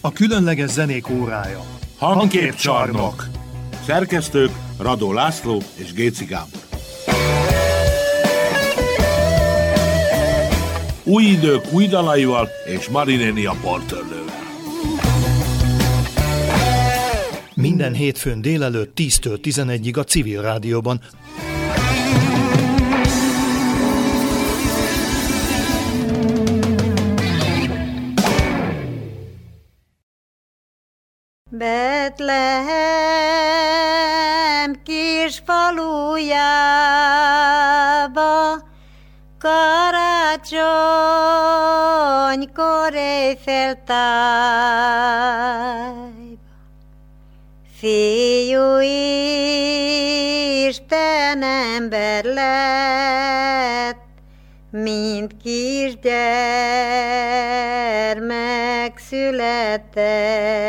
A különleges zenék órája. Hangképcsarnok. Szerkesztők Radó László és Géci Gábor. Új idők új dalaival és Marinéni a portörlővel. Minden hétfőn délelőtt 10-től 11-ig a civil rádióban. Betlehem kis falujába, karácsonykor éjféltájba. Fiú Isten ember lett, mint kisgyermek született.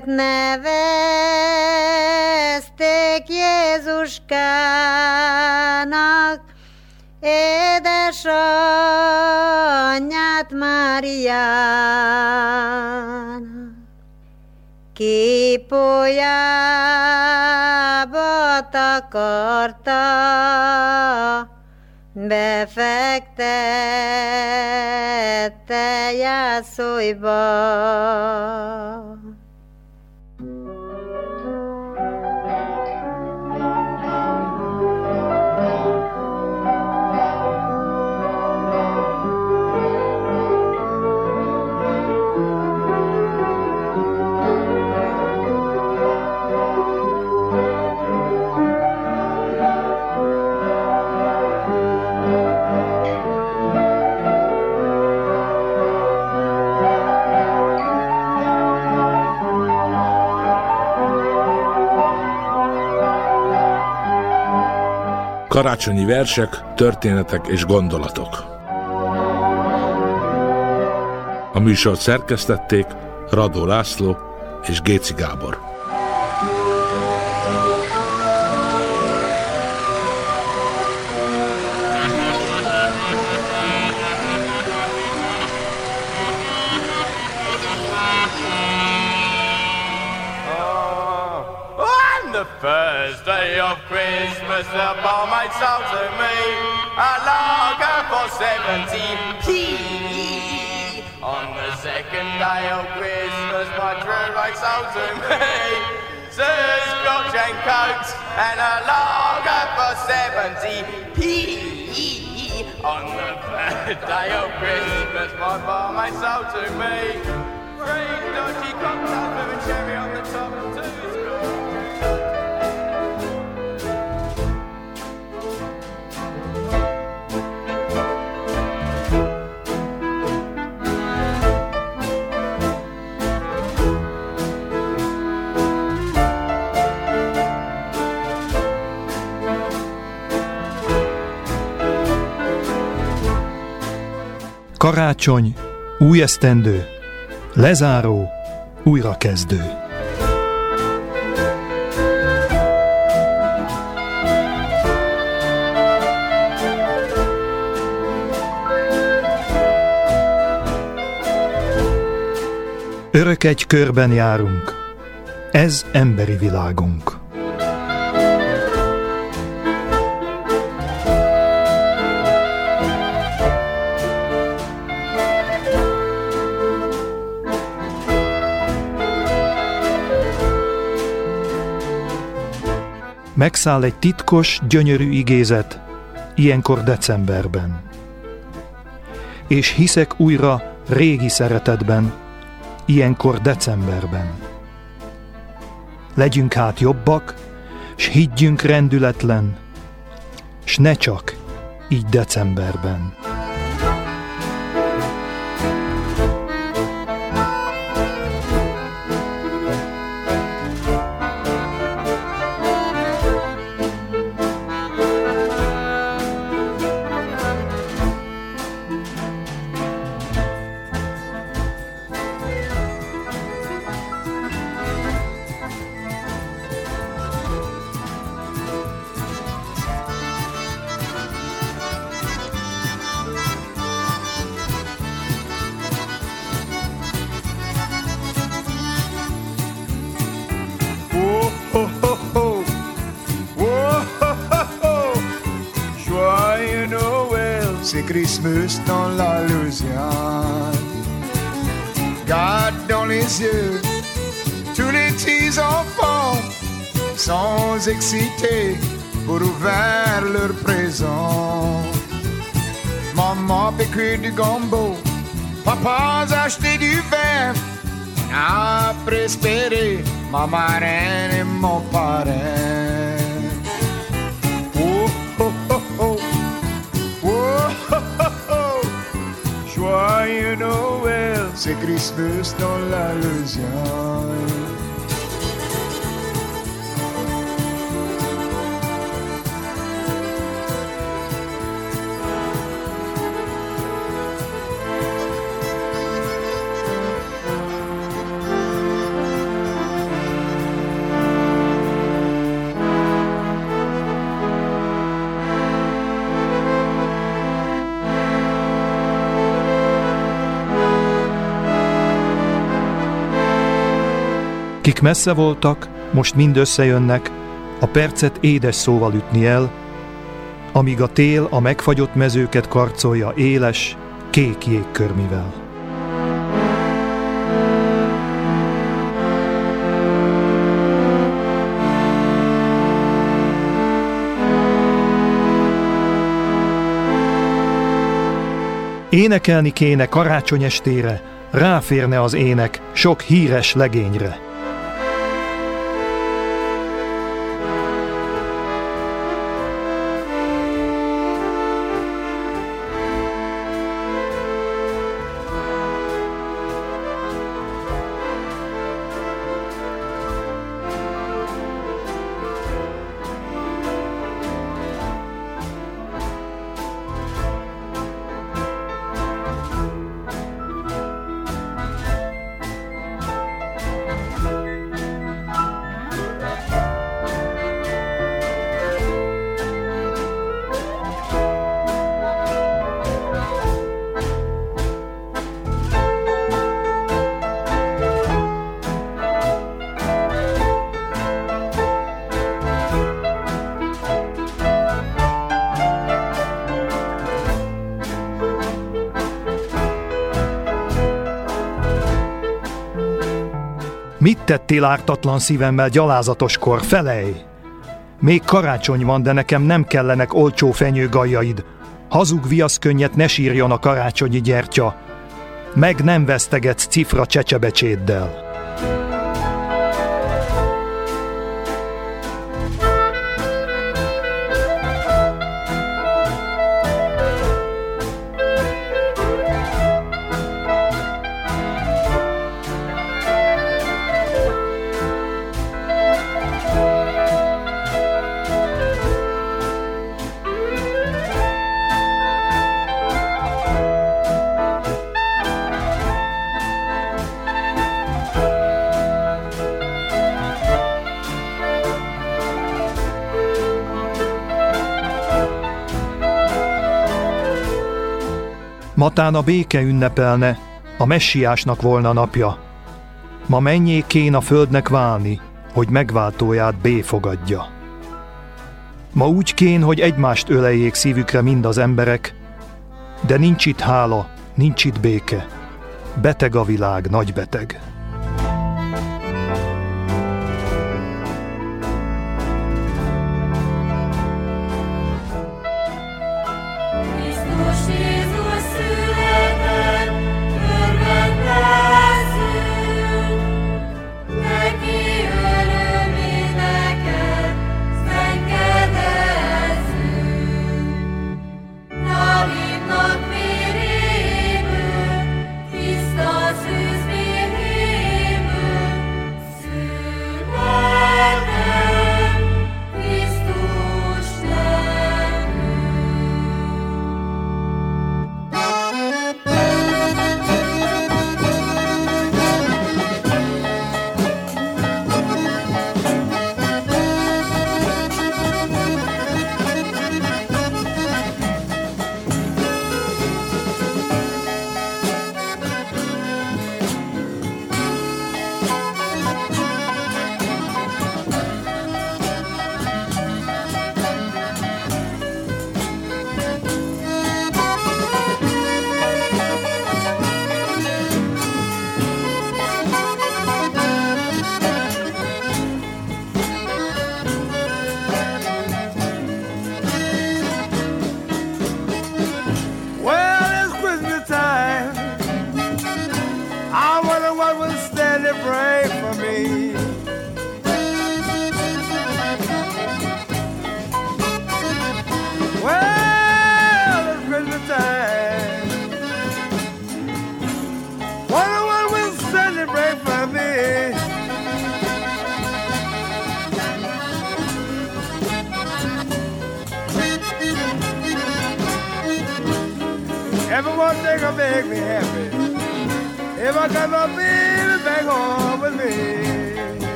Őt nevezték Jézuskának, édesanyját Máriának. Kípójába takarta, befektette jászolba. Karácsonyi versek, történetek és gondolatok. A műsort szerkesztették Radó László és Géci Gábor. First day of Christmas, the barmaid sold to me a lager for seventeen. On the second day of Christmas, my true right sold to me Sir Scotch and Cokes and a lager for seventy p. On the third day of Christmas, my barmaid sold to me three dodgy cocktails with a cherry on the top Karácsony, új esztendő, lezáró, újrakezdő. Örök egy körben járunk, ez emberi világunk. Megszáll egy titkos, gyönyörű igézet, ilyenkor decemberben. És hiszek újra régi szeretetben, ilyenkor decemberben. Legyünk hát jobbak, s higgyünk rendületlen, s ne csak így decemberben. La Louisiane. Garde dans les yeux tous les petits enfants sans exciter pour ouvrir leur présent. Maman fait du gombo, papa a acheté du vin. Après espérer ma et mon parrain. Noël, c'est Christmas dans la Louisiane. Kik messze voltak, most mind összejönnek, a percet édes szóval ütni el, amíg a tél a megfagyott mezőket karcolja éles, kék jégkörmivel. Énekelni kéne karácsony estére, ráférne az ének sok híres legényre. Tettél ártatlan szívemmel gyalázatoskor? Felej! Még karácsony van, de nekem nem kellenek olcsó fenyőgajjaid. Hazug viaszkönnyet ne sírjon a karácsonyi gyertya. Meg nem vesztegetsz cifra csecsebecséddel. Matán a béke ünnepelne, a messiásnak volna napja. Ma menjék a földnek válni, hogy megváltóját B. Ma úgy kén, hogy egymást öleljék szívükre mind az emberek, de nincs itt hála, nincs itt béke. Beteg a világ, nagy beteg.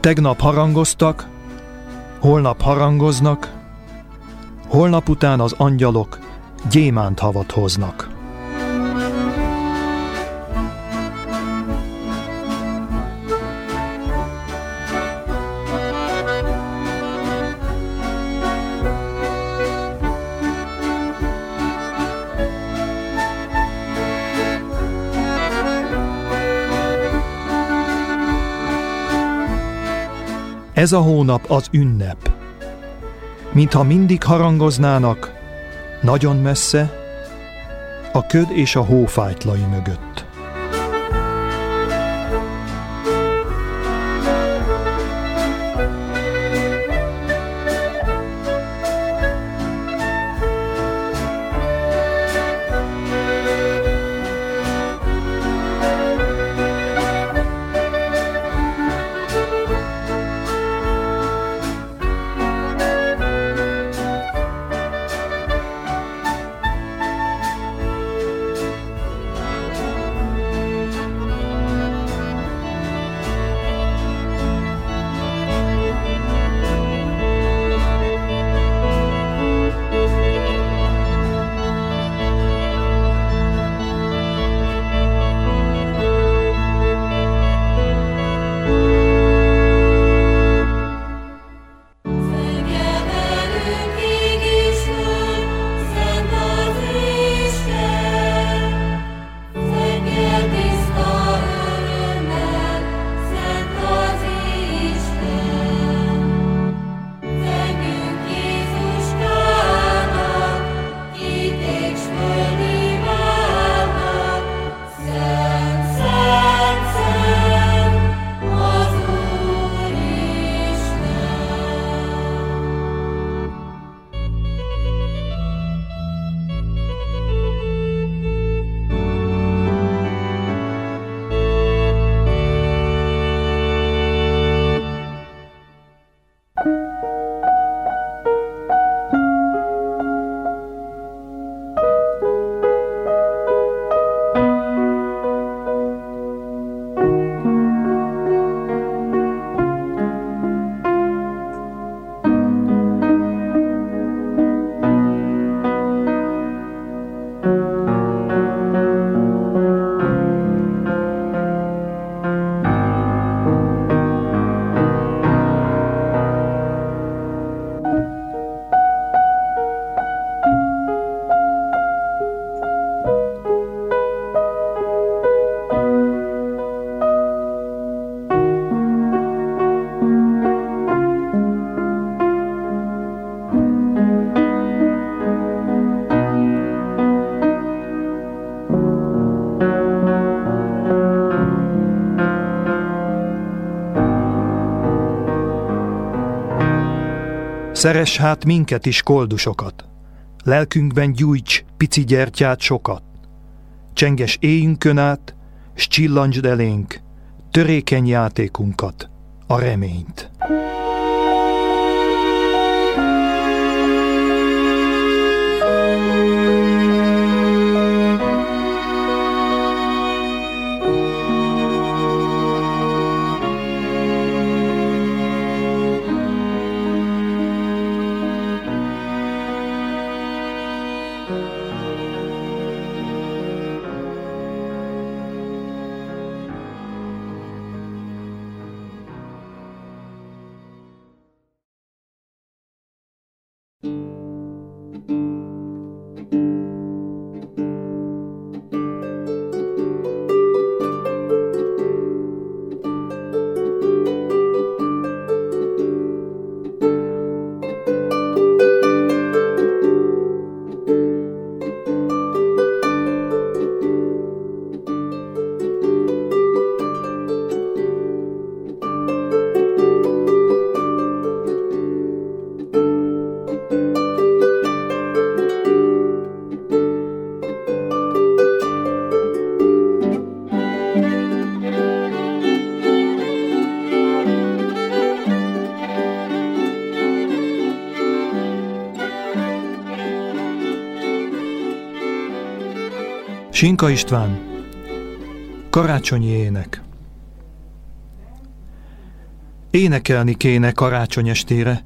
Tegnap harangoztak, holnap harangoznak, holnap után az angyalok gyémánt havat hoznak. Ez a hónap az ünnep. Mintha mindig harangoznának, nagyon messze, a köd és a hófájtlai mögött. Szeres hát minket is koldusokat, lelkünkben gyújts pici gyertyát sokat. Csenges éjünkön át, s csillancsd elénk törékeny játékunkat, a reményt. Sinka István Karácsonyi ének Énekelni kéne karácsony estére,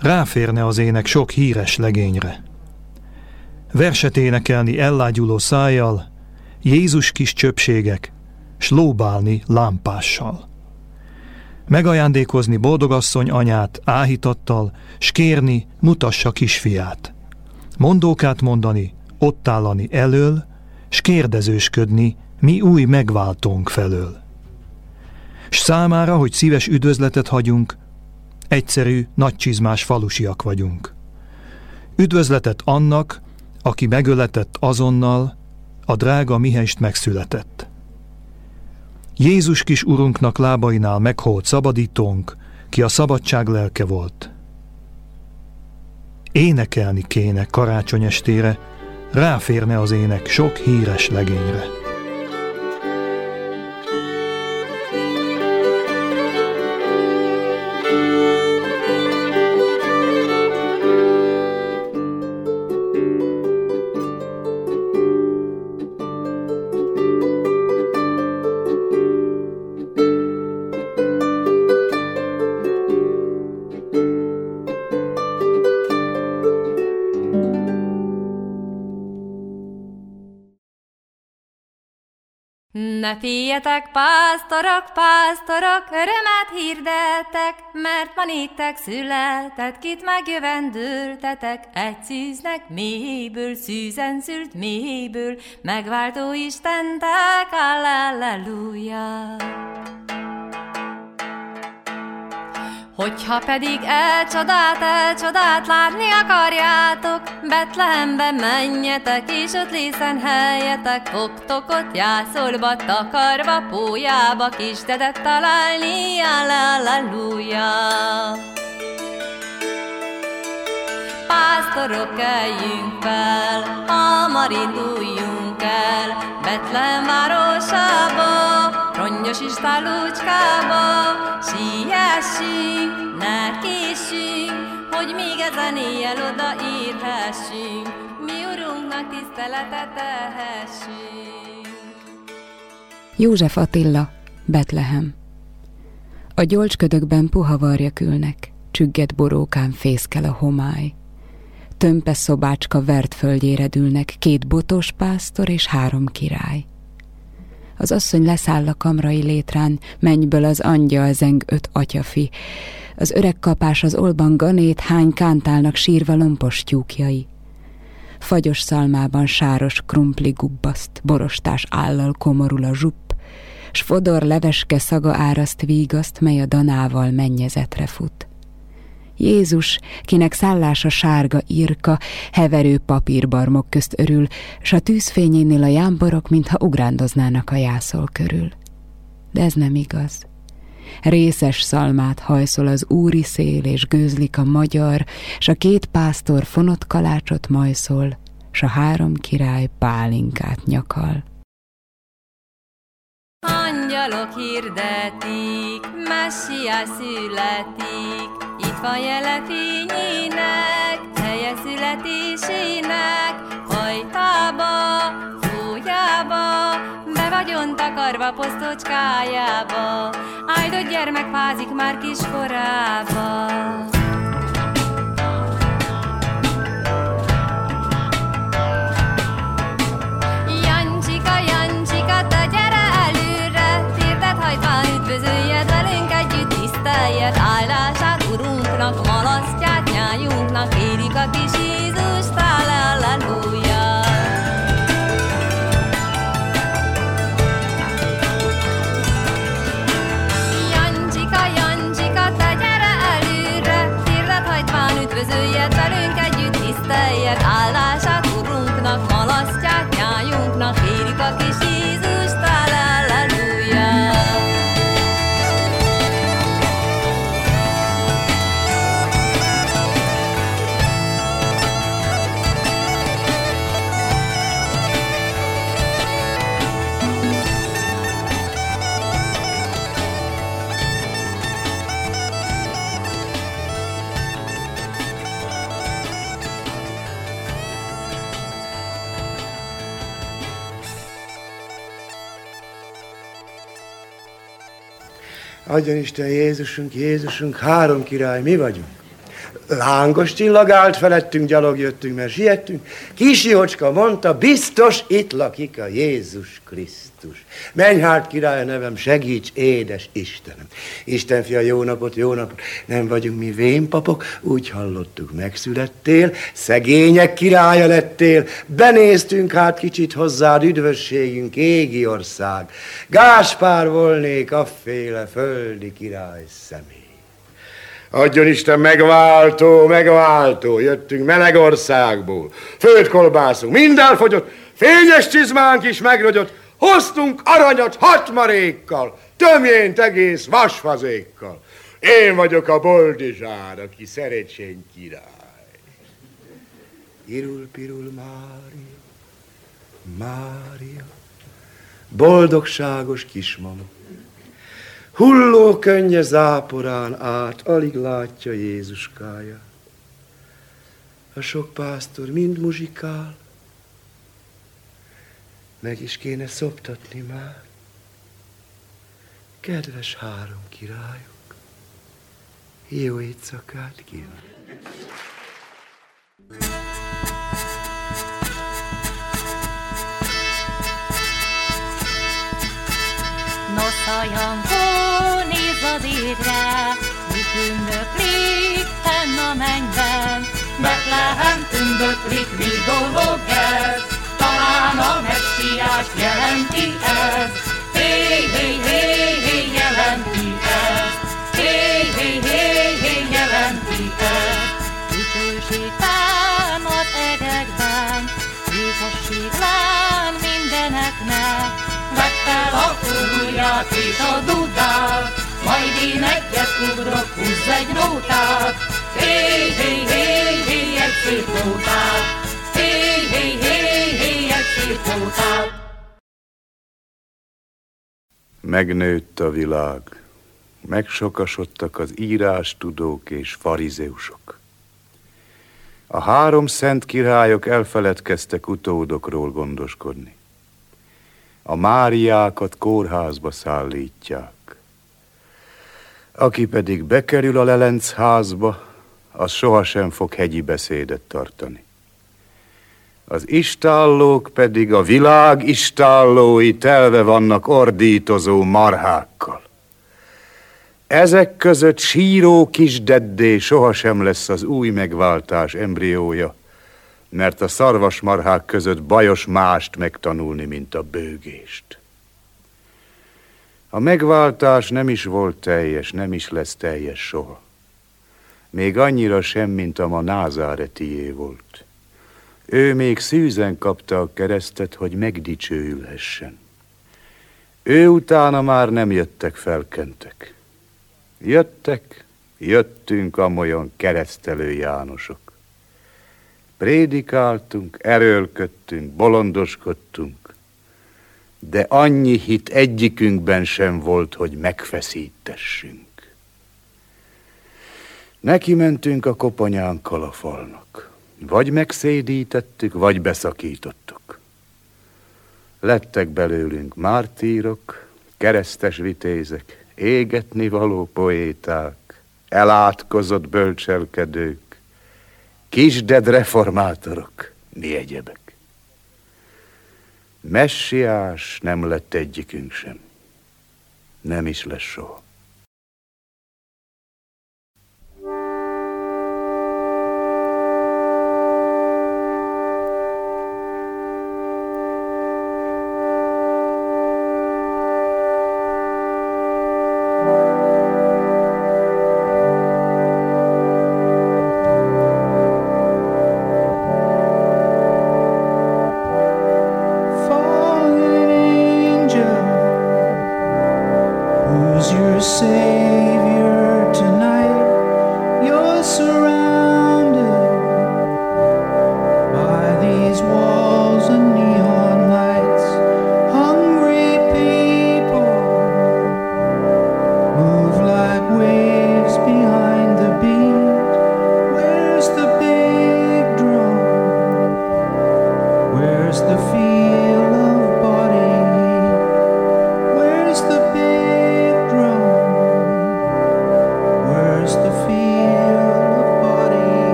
ráférne az ének sok híres legényre. Verset énekelni ellágyuló szájjal, Jézus kis csöpségek, s lóbálni lámpással. Megajándékozni boldogasszony anyát áhítattal, s kérni mutassa kisfiát. Mondókát mondani, ott állani elől, s kérdezősködni mi új megváltónk felől. S számára, hogy szíves üdvözletet hagyunk, egyszerű, nagycsizmás falusiak vagyunk. Üdvözletet annak, aki megöletett azonnal, a drága mihest megszületett. Jézus kis urunknak lábainál megholt szabadítónk, ki a szabadság lelke volt. Énekelni kéne karácsony estére, ráférne az ének sok híres legényre. Ne féljetek, pásztorok, pásztorok, örömet hirdetek, mert ma néktek született, kit megjövendőltetek, egy szűznek mélyből, szűzen szült mélyből, megváltó Istentek, alleluja. Hogyha pedig e csodát, e csodát látni akarjátok, Betlehembe menjetek, és ott lészen helyetek, fogtok ott jászolba, takarva, pójába, kis dedet találni, alleluja. Pásztorok, keljünk fel, hamar induljunk el, Betlehem városába, rongyos istálócskába, siessünk, ne késünk, hogy még ezen éjjel odaérhessünk, mi Urunknak tiszteletet tehessünk. József Attila, Betlehem A gyolcsködökben puha varjak ülnek, csügget borókán fészkel a homály. Tömpe szobácska vert földjére dülnek két botos pásztor és három király. Az asszony leszáll a kamrai létrán, mennyből az angyal zeng öt atyafi. Az öreg kapás az olban ganét, hány kántálnak sírva lompos tyúkjai. Fagyos szalmában sáros krumpli gubbaszt, borostás állal komorul a zsupp, s fodor leveske szaga áraszt vígaszt, mely a danával mennyezetre fut. Jézus, kinek szállása sárga írka, heverő papírbarmok közt örül, s a tűzfényénél a jámborok, mintha ugrándoznának a jászol körül. De ez nem igaz. Részes szalmát hajszol az úri szél, és gőzlik a magyar, s a két pásztor fonott kalácsot majszol, s a három király pálinkát nyakal. Angyalok hirdetik, Messiás születik. Itt van jele fényének, helye születésének, hajtába, fújába, be vagyon takarva posztocskájába, áldott gyermek fázik már kiskorába. Adjon Isten Jézusunk, Jézusunk, három király, mi vagyunk. Lángos csillag állt felettünk, gyalog jöttünk, mert siettünk. Kisi Jócska mondta, biztos itt lakik a Jézus Krisztus. Menj hát, király nevem, segíts, édes Istenem. Isten fia, jó napot, jó napot. Nem vagyunk mi vénpapok, úgy hallottuk, megszülettél, szegények királya lettél. Benéztünk hát kicsit hozzád, üdvösségünk, égi ország. Gáspár volnék, afféle földi király személy. Adjon Isten megváltó, megváltó, jöttünk Melegországból, földkolbászunk, minden fogyott, fényes csizmánk is megrogyott, hoztunk aranyat hatmarékkal, tömjént egész vasfazékkal. Én vagyok a boldizsár, aki szerecsény király. Irul, pirul, Mária, Mária, boldogságos kismama. Hulló könnye záporán át, alig látja Jézuskája. A sok pásztor mind muzsikál, meg is kéne szoptatni már. Kedves három királyok, jó éjszakát kívánok! Noszajangó, nézz az égre, mi tündöklik fenn a mennyben. Betlehem tündöklik, mi dolog ez? Talán a messiás jelenti ez. Hé, hé, hé, hé, jelenti ez. Hé, hé, hé, hé, jelenti ez. Dicsőség fenn az egekben, békesség lán mindeneknek. Vedd fel a ujját és a dudát, majd én egyet ugrok, húzz egy nótát. Hé, hé, hé, hé, egy szép nótát. Hé, hé, hé, hé, egy szép nótát. Megnőtt a világ, megsokasodtak az írástudók és farizeusok. A három szent királyok elfeledkeztek utódokról gondoskodni. A Máriákat kórházba szállítják. Aki pedig bekerül a lelenc házba, az sohasem fog hegyi beszédet tartani. Az istállók pedig a világ istállói telve vannak ordítozó marhákkal. Ezek között síró kis deddé sohasem lesz az új megváltás embriója, mert a szarvasmarhák között bajos mást megtanulni, mint a bőgést. A megváltás nem is volt teljes, nem is lesz teljes soha. Még annyira sem, mint a ma názáretié volt. Ő még szűzen kapta a keresztet, hogy megdicsőülhessen. Ő utána már nem jöttek felkentek. Jöttek, jöttünk amolyan keresztelő Jánosok. Prédikáltunk, erőlködtünk, bolondoskodtunk, de annyi hit egyikünkben sem volt, hogy megfeszítessünk. Neki mentünk a koponyánkkal a falnak. Vagy megszédítettük, vagy beszakítottuk. Lettek belőlünk mártírok, keresztes vitézek, égetni való poéták, elátkozott bölcselkedők, kisded reformátorok, mi egyebek. Messiás nem lett egyikünk sem. Nem is lesz soha.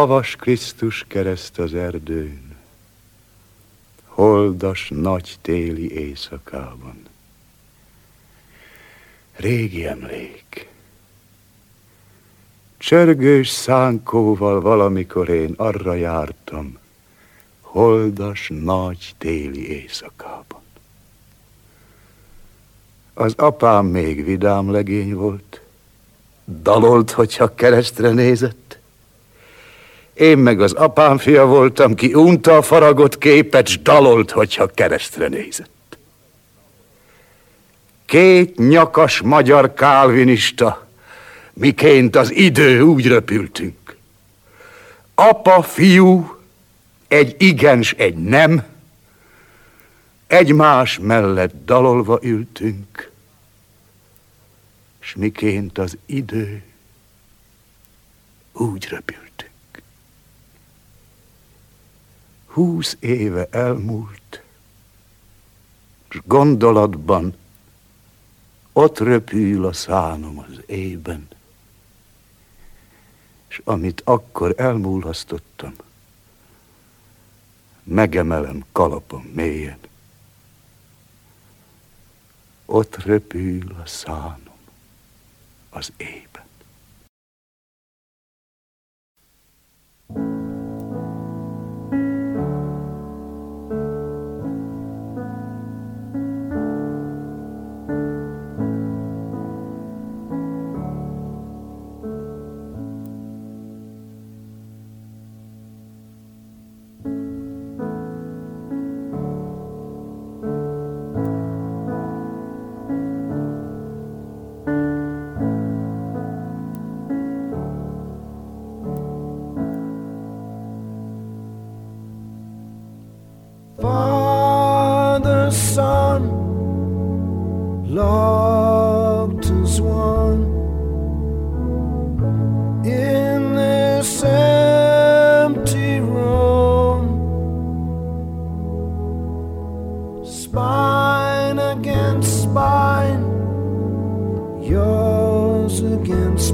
Havas Krisztus kereszt az erdőn, holdas nagy téli éjszakában. Régi emlék. Csörgős szánkóval valamikor én arra jártam, holdas nagy téli éjszakában. Az apám még vidám legény volt, dalolt, hogyha keresztre nézett, én meg az apám fia voltam, ki unta a faragott képet, s dalolt, hogyha keresztre nézett. Két nyakas magyar kálvinista, miként az idő úgy röpültünk. Apa, fiú, egy igens, egy nem, egymás mellett dalolva ültünk, s miként az idő úgy röpültünk. Húsz éve elmúlt, s gondolatban ott röpül a szánom az éjben, és amit akkor elmúlhasztottam, megemelem kalapom mélyen. Ott röpül a szánom az éjben. Father,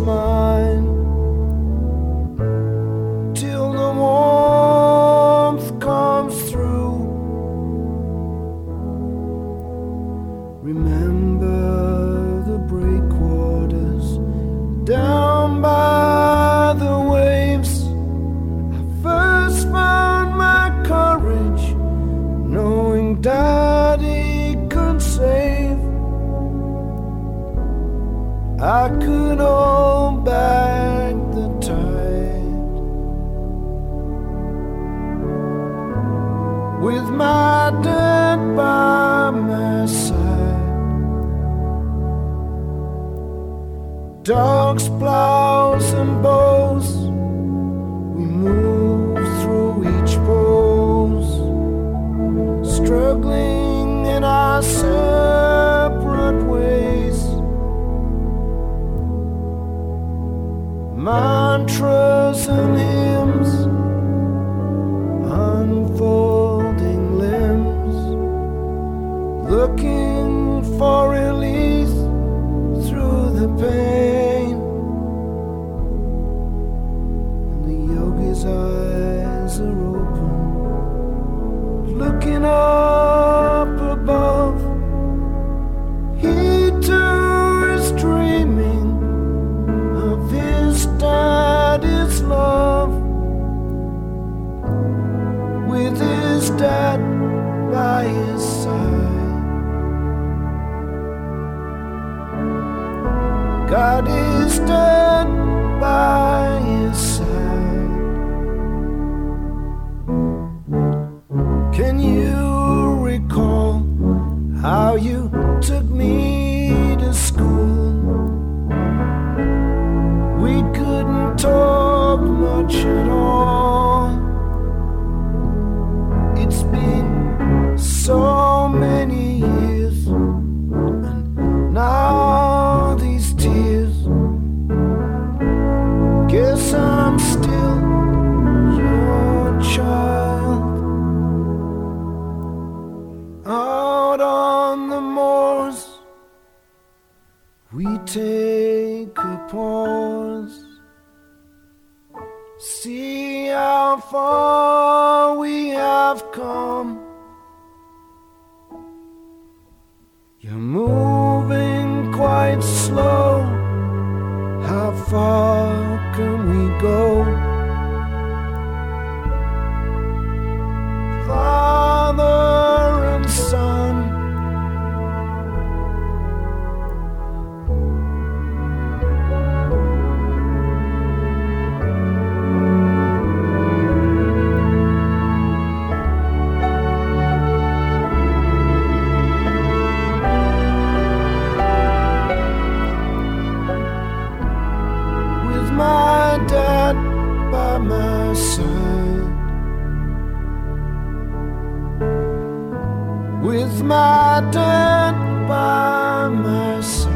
smile. God is dead. Far we have come. You're moving quite slow. How far With my dad by my side.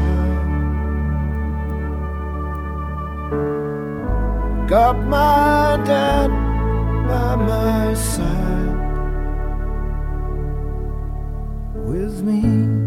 Got my dad by my side. With me.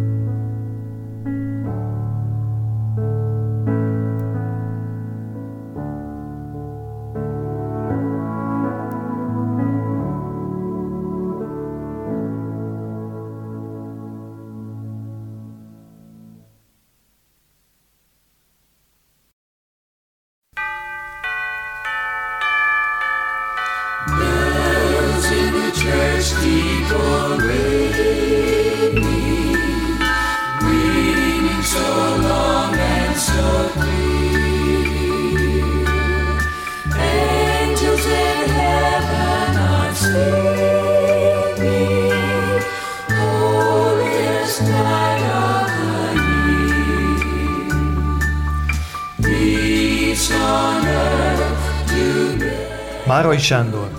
Sándor,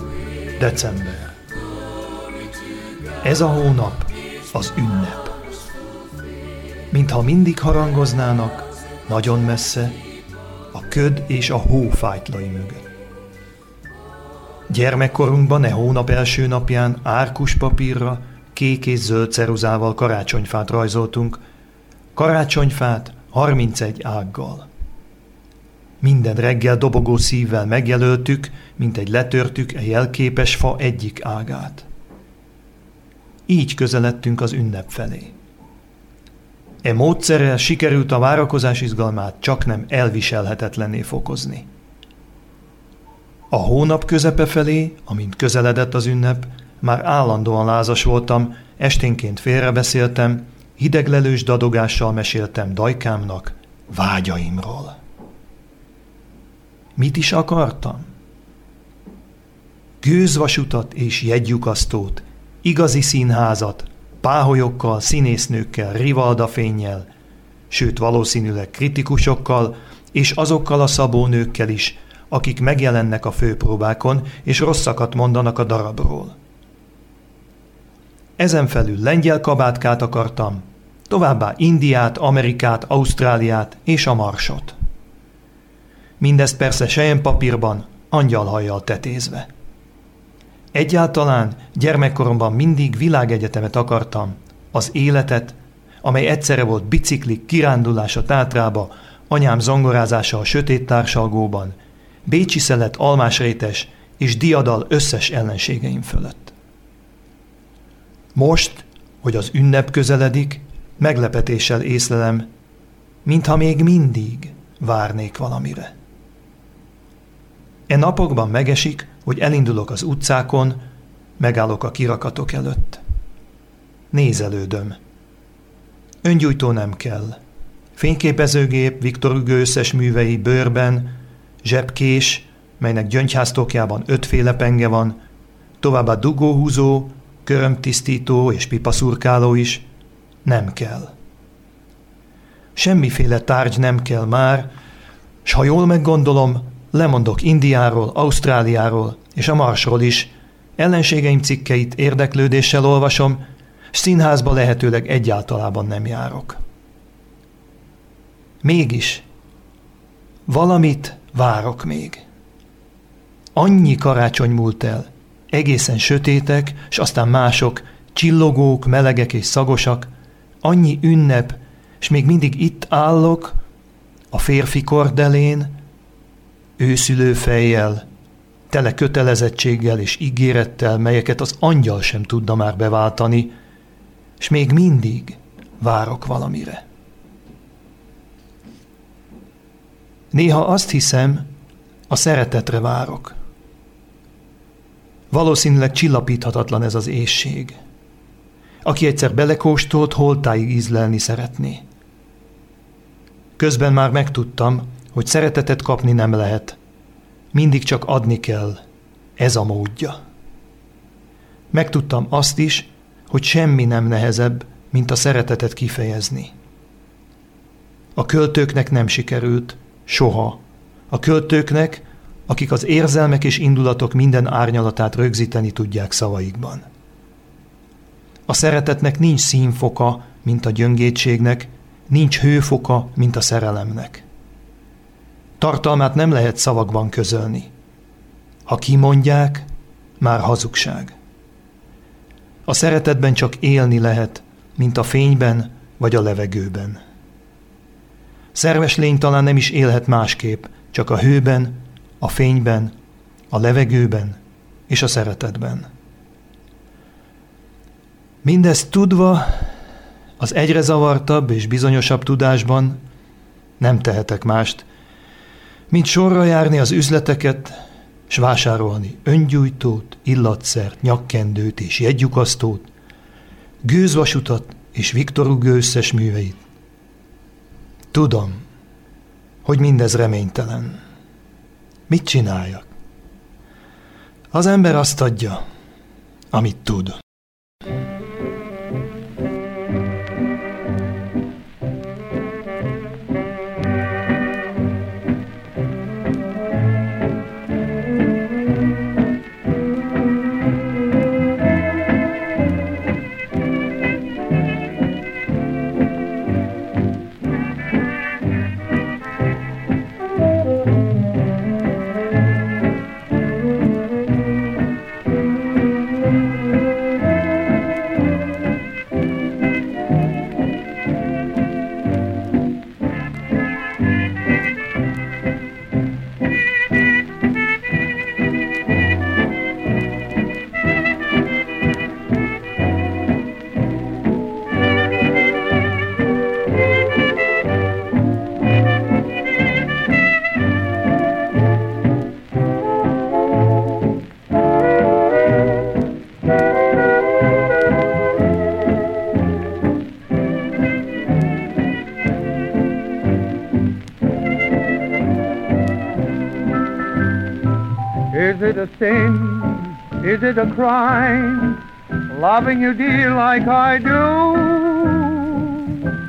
december. Ez a hónap az ünnep. Mintha mindig harangoznának, nagyon messze, a köd és a hó fájtlai mögött. Gyermekkorunkban e hónap első napján árkus papírra, kék és zöld ceruzával karácsonyfát rajzoltunk, karácsonyfát 31 ággal. Minden reggel dobogó szívvel megjelöltük, mint egy letörtük e jelképes fa egyik ágát. Így közeledtünk az ünnep felé. E módszerrel sikerült a várakozás izgalmát csak nem elviselhetetlenné fokozni. A hónap közepe felé, amint közeledett az ünnep, már állandóan lázas voltam, esténként félrebeszéltem, hideglelős dadogással meséltem dajkámnak vágyaimról. Mit is akartam? Gőzvasutat és jegyukasztót, igazi színházat, páholyokkal, színésznőkkel, rivaldafénnyel, sőt valószínűleg kritikusokkal és azokkal a szabónőkkel is, akik megjelennek a főpróbákon, és rosszakat mondanak a darabról. Ezen felül lengyel kabátkát akartam, továbbá Indiát, Amerikát, Ausztráliát és a Marsot. Mindezt persze sejen papírban, angyalhajjal tetézve. Egyáltalán gyermekkoromban mindig világegyetemet akartam, az életet, amely egyszerre volt biciklik, kirándulás a Tátrába, anyám zongorázása a sötét társalgóban, Bécsi szelet, almásrétes és diadal összes ellenségeim fölött. Most, hogy az ünnep közeledik, meglepetéssel észlelem, mintha még mindig várnék valamire. E napokban megesik, hogy elindulok az utcákon, megállok a kirakatok előtt. Nézelődöm. Öngyújtó nem kell. Fényképezőgép, Viktor Hugo összes művei bőrben, zsebkés, melynek gyöngyháztokjában ötféle penge van, továbbá dugóhúzó, körömtisztító és pipaszurkáló is, nem kell. Semmiféle tárgy nem kell már, s ha jól meggondolom, lemondok Indiáról, Ausztráliáról és a Marsról is, ellenségeim cikkeit érdeklődéssel olvasom, színházba lehetőleg egyáltalában nem járok. Mégis, valamit várok még. Annyi karácsony múlt el, egészen sötétek, s aztán mások, csillogók, melegek és szagosak, annyi ünnep, és még mindig itt állok, a férfi kordelén, őszülő fejjel, tele kötelezettséggel és ígérettel, melyeket az angyal sem tudna már beváltani, és még mindig várok valamire. Néha azt hiszem, a szeretetre várok. Valószínűleg csillapíthatatlan ez az ésség. Aki egyszer belekóstolt, holtáig ízlelni szeretné. Közben már megtudtam, hogy szeretetet kapni nem lehet. Mindig csak adni kell. Ez a módja. Megtudtam azt is, hogy semmi nem nehezebb, mint a szeretetet kifejezni. A költőknek nem sikerült, soha. A költőknek, akik az érzelmek és indulatok minden árnyalatát rögzíteni tudják szavaikban. A szeretetnek nincs színfoka, mint a gyöngétségnek, nincs hőfoka, mint a szerelemnek. Tartalmát nem lehet szavakban közölni. Ha kimondják, már hazugság. A szeretetben csak élni lehet, mint a fényben vagy a levegőben. Szerves lény talán nem is élhet másképp, csak a hőben, a fényben, a levegőben és a szeretetben. Mindezt tudva, az egyre zavartabb és bizonyosabb tudásban nem tehetek mást, mint sorra járni az üzleteket, s vásárolni öngyújtót, illatszert, nyakkendőt és jegyukasztót, gőzvasutat és Viktor Hugo összes műveit. Tudom, hogy mindez reménytelen. Mit csináljak? Az ember azt adja, amit tud. Is it a sin? Is it a crime? Loving you, dear, like I do.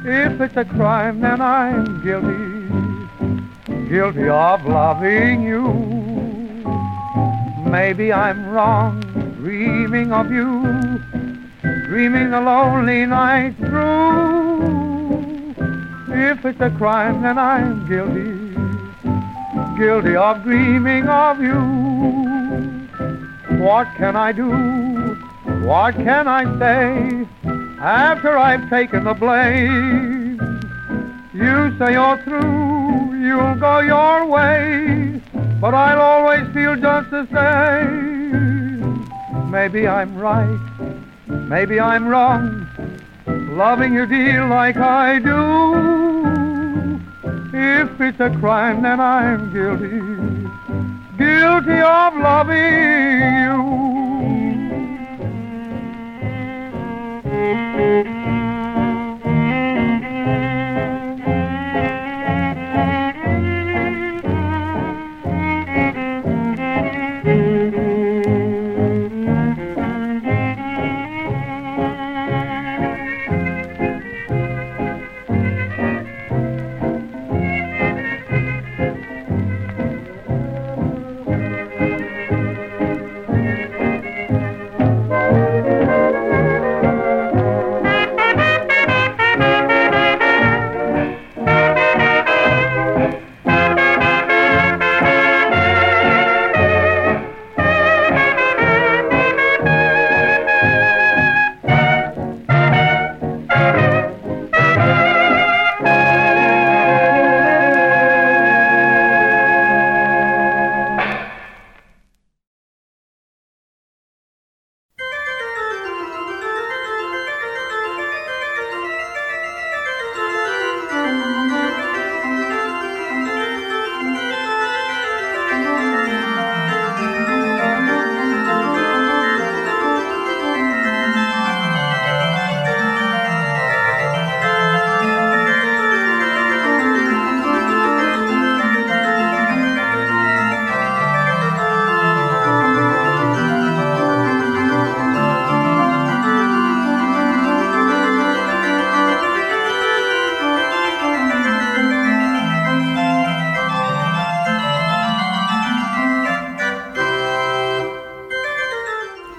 If it's a crime, then I'm guilty. guilty of loving you. Maybe I'm wrong, dreaming of you, dreaming the lonely night through. If it's a crime, then I'm guilty, guilty of dreaming of you. What can I do? What can I say after I've taken the blame? You say you're through, you'll go your way, but I'll always feel just the same. Maybe I'm right, maybe I'm wrong, loving you dear like I do. If it's a crime, then I'm guilty, guilty of loving you.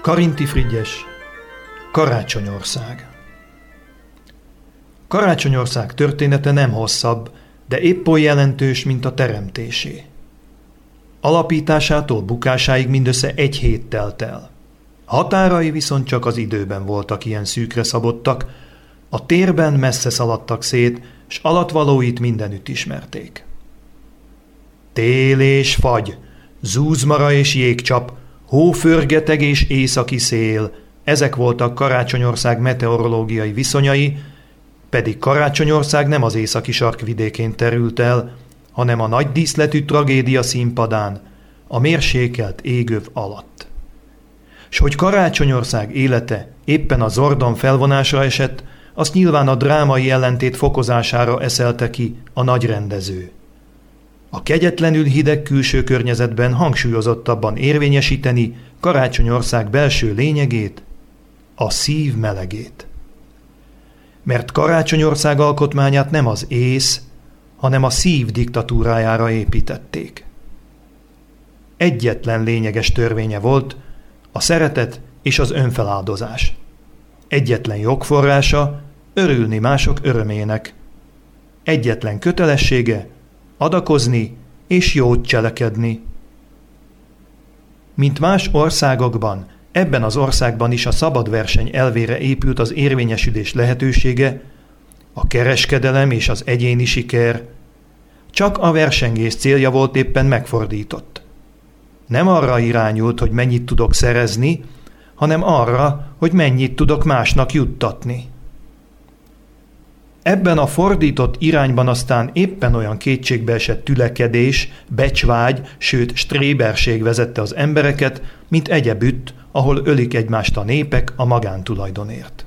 Karinti Frigyes, Karácsonyország Karácsonyország története nem hosszabb, de épp oly jelentős, mint a teremtésé. Alapításától bukásáig mindössze egy hét telt el. Határai viszont csak az időben voltak ilyen szűkre szabottak, a térben messze szaladtak szét, s alatvalóit mindenütt ismerték. Tél és fagy, zúzmara és jégcsap, hóförgeteg és északi szél, ezek voltak Karácsonyország meteorológiai viszonyai, pedig Karácsonyország nem az északi sarkvidékén terült el, hanem a nagy díszletű tragédia színpadán, a mérsékelt égöv alatt. S hogy Karácsonyország élete éppen a Zordon felvonásra esett, azt nyilván a drámai ellentét fokozására eszelte ki a nagy rendező. A kegyetlenül hideg külső környezetben hangsúlyozottabban érvényesíteni Karácsonyország belső lényegét, a szív melegét. Mert Karácsonyország alkotmányát nem az ész, hanem a szív diktatúrájára építették. Egyetlen lényeges törvénye volt, a szeretet és az önfeláldozás. Egyetlen jogforrása örülni mások örömének. Egyetlen kötelessége adakozni és jót cselekedni. Mint más országokban, ebben az országban is a szabad verseny elvére épült az érvényesülés lehetősége, a kereskedelem és az egyéni siker, csak a versengés célja volt éppen megfordított. Nem arra irányult, hogy mennyit tudok szerezni, hanem arra, hogy mennyit tudok másnak juttatni. Ebben a fordított irányban aztán éppen olyan kétségbeesett tülekedés, becsvágy, sőt stréberség vezette az embereket, mint egyebütt, ahol ölik egymást a népek a magántulajdonért.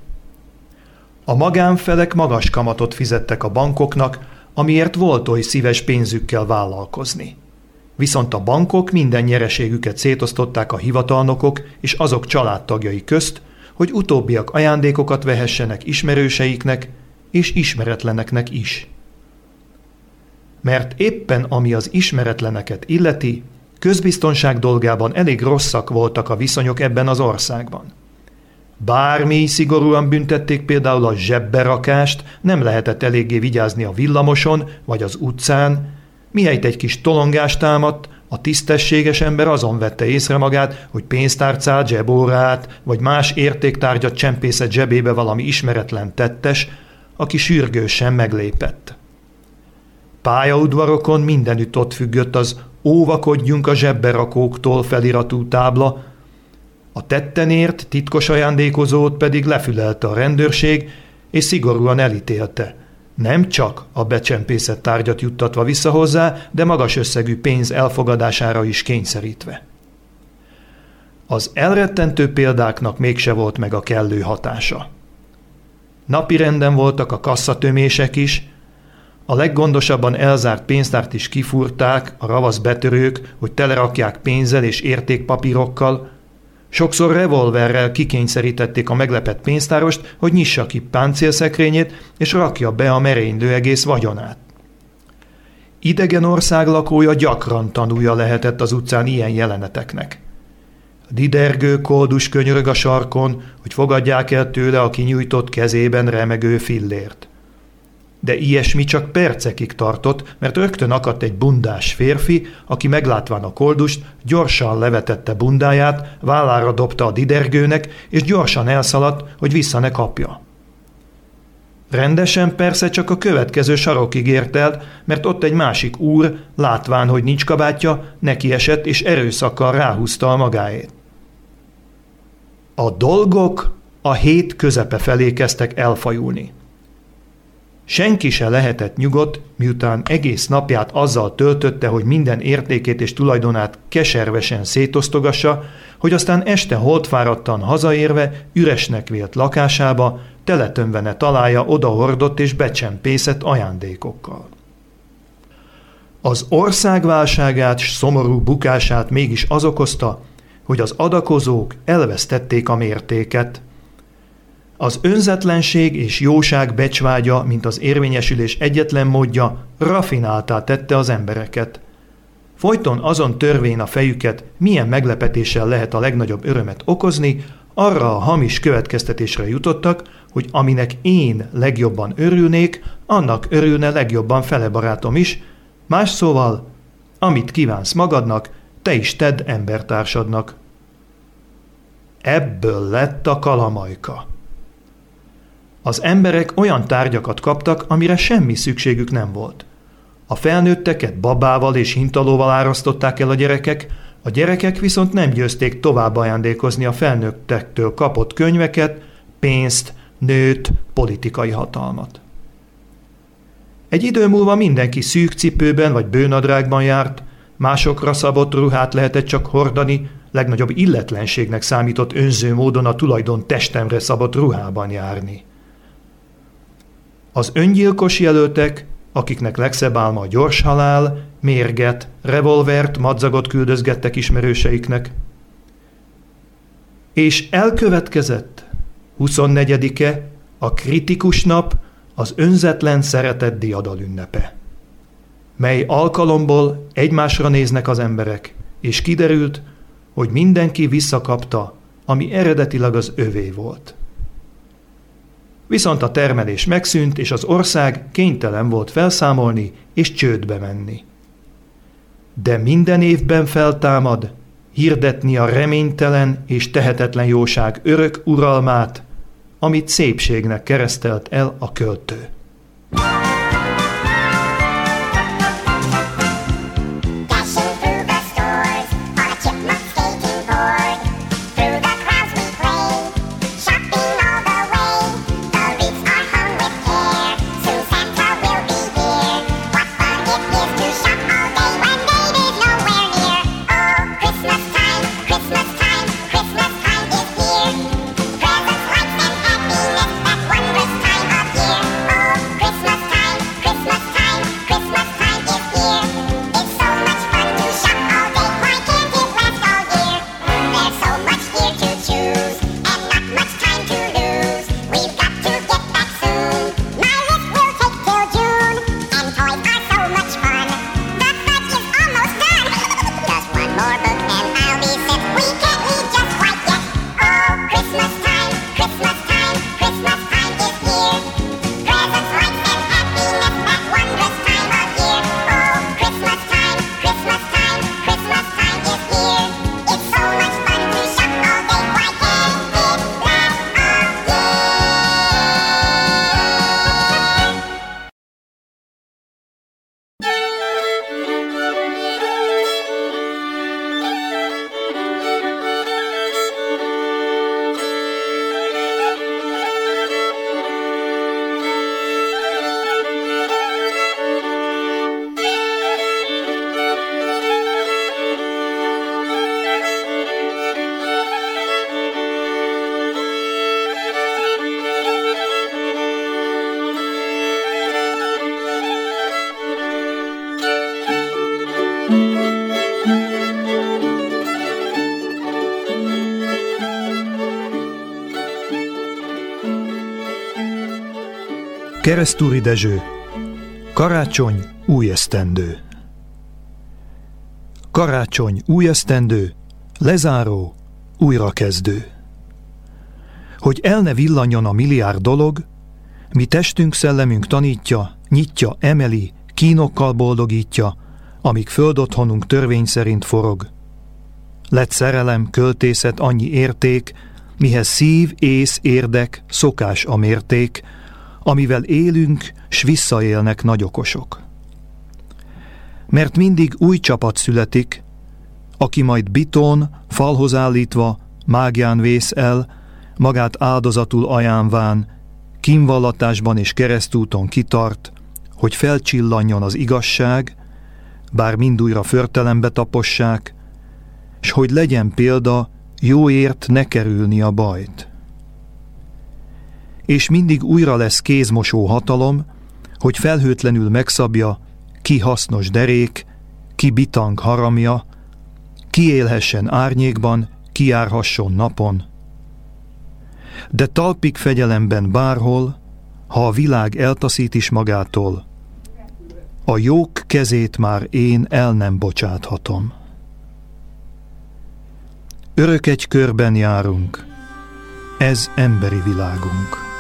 A magánfelek magas kamatot fizettek a bankoknak, amiért volt oly szíves pénzükkel vállalkozni. Viszont a bankok minden nyereségüket szétosztották a hivatalnokok és azok családtagjai közt, hogy utóbbiak ajándékokat vehessenek ismerőseiknek, és ismeretleneknek is. mert éppen ami az ismeretleneket illeti, közbiztonság dolgában elég rosszak voltak a viszonyok ebben az országban. Bármi szigorúan büntették például a zsebberakást, nem lehetett eléggé vigyázni a villamoson vagy az utcán, mihelyt egy kis tolongást támadt, a tisztességes ember azon vette észre magát, hogy pénztárcát, zsebórát vagy más értéktárgyat csempészett zsebébe valami ismeretlen tettes, aki sürgősen meglépett. Pályaudvarokon mindenütt ott függött az óvakodjunk a zsebberakóktól feliratú tábla, a tettenért titkos ajándékozót pedig lefülelte a rendőrség, és szigorúan elítélte. Nem csak a becsempészett tárgyat juttatva vissza hozzá, de magas összegű pénz elfogadására is kényszerítve. Az elrettentő példáknak mégse volt meg a kellő hatása. Napi renden voltak a kasszatömések is, a leggondosabban elzárt pénztárt is kifúrták a ravasz betörők, hogy telerakják pénzzel és értékpapírokkal, Sokszor revolverrel kikényszerítették a meglepett pénztárost, hogy nyissa ki páncélszekrényét, és rakja be a merénylő egész vagyonát. Idegen ország lakója gyakran tanulja lehetett az utcán ilyen jeleneteknek. Didergő koldus könyörög a sarkon, hogy fogadják el tőle a kinyújtott kezében remegő fillért de ilyesmi csak percekig tartott, mert rögtön akadt egy bundás férfi, aki meglátván a koldust, gyorsan levetette bundáját, vállára dobta a didergőnek, és gyorsan elszaladt, hogy vissza ne kapja. Rendesen persze csak a következő sarokig ért el, mert ott egy másik úr, látván, hogy nincs kabátja, neki esett és erőszakkal ráhúzta a magáét. A dolgok a hét közepe felé kezdtek elfajulni. Senki se lehetett nyugodt, miután egész napját azzal töltötte, hogy minden értékét és tulajdonát keservesen szétosztogassa, hogy aztán este holdfáradtan hazaérve üresnek vélt lakásába, teletömvene találja odahordott és becsempészett ajándékokkal. Az ország válságát szomorú bukását mégis az okozta, hogy az adakozók elvesztették a mértéket – az önzetlenség és jóság becsvágya, mint az érvényesülés egyetlen módja, rafináltá tette az embereket. Folyton azon törvén a fejüket, milyen meglepetéssel lehet a legnagyobb örömet okozni, arra a hamis következtetésre jutottak, hogy aminek én legjobban örülnék, annak örülne legjobban fele barátom is, más szóval, amit kívánsz magadnak, te is tedd embertársadnak. Ebből lett a kalamajka. Az emberek olyan tárgyakat kaptak, amire semmi szükségük nem volt. A felnőtteket babával és hintalóval árasztották el a gyerekek, a gyerekek viszont nem győzték tovább ajándékozni a felnőttektől kapott könyveket, pénzt, nőt, politikai hatalmat. Egy idő múlva mindenki szűk cipőben vagy bőnadrágban járt, másokra szabott ruhát lehetett csak hordani, legnagyobb illetlenségnek számított önző módon a tulajdon testemre szabott ruhában járni. Az öngyilkos jelöltek, akiknek legszebb álma a gyors halál, mérget, revolvert, madzagot küldözgettek ismerőseiknek. És elkövetkezett 24-e a kritikus nap, az önzetlen szeretett diadal ünnepe, mely alkalomból egymásra néznek az emberek, és kiderült, hogy mindenki visszakapta, ami eredetileg az övé volt. Viszont a termelés megszűnt, és az ország kénytelen volt felszámolni és csődbe menni. De minden évben feltámad, hirdetni a reménytelen és tehetetlen jóság örök uralmát, amit szépségnek keresztelt el a költő. Oh, Keresztúri Dezső Karácsony új esztendő Karácsony új esztendő, lezáró, újrakezdő. Hogy el ne villanjon a milliárd dolog, mi testünk, szellemünk tanítja, nyitja, emeli, kínokkal boldogítja, amíg földotthonunk törvény szerint forog. Lett szerelem, költészet annyi érték, mihez szív, ész, érdek, szokás a mérték, amivel élünk, s visszaélnek nagyokosok. Mert mindig új csapat születik, aki majd bitón, falhoz állítva, mágián vész el, magát áldozatul ajánván, kínvallatásban és keresztúton kitart, hogy felcsillanjon az igazság, bár mindújra förtelembe tapossák, s hogy legyen példa, jóért ne kerülni a bajt. És mindig újra lesz kézmosó hatalom, hogy felhőtlenül megszabja, ki hasznos derék, ki bitang haramja, ki élhessen árnyékban, ki járhasson napon. De talpik fegyelemben bárhol, ha a világ eltaszít is magától, a jók kezét már én el nem bocsáthatom. Örök egy körben járunk, ez emberi világunk.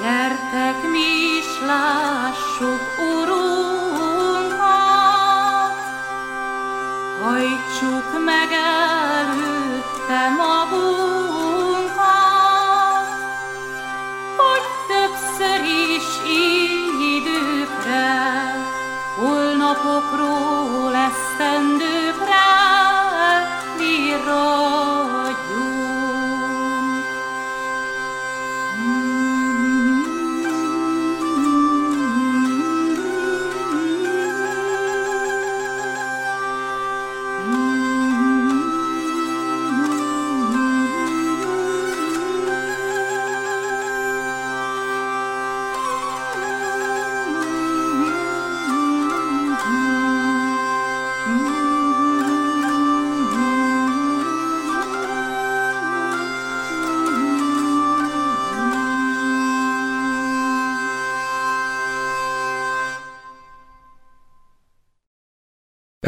Gyertek, mi is lássuk Urunkat, hajtsuk meg előtte magunkat, hogy többször is időkre, holnapokról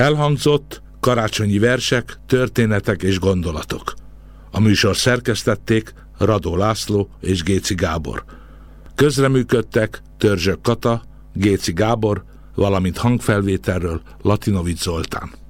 Elhangzott karácsonyi versek, történetek és gondolatok. A műsor szerkesztették Radó László és Géci Gábor. Közreműködtek Törzsök Kata, Géci Gábor, valamint hangfelvételről Latinovic Zoltán.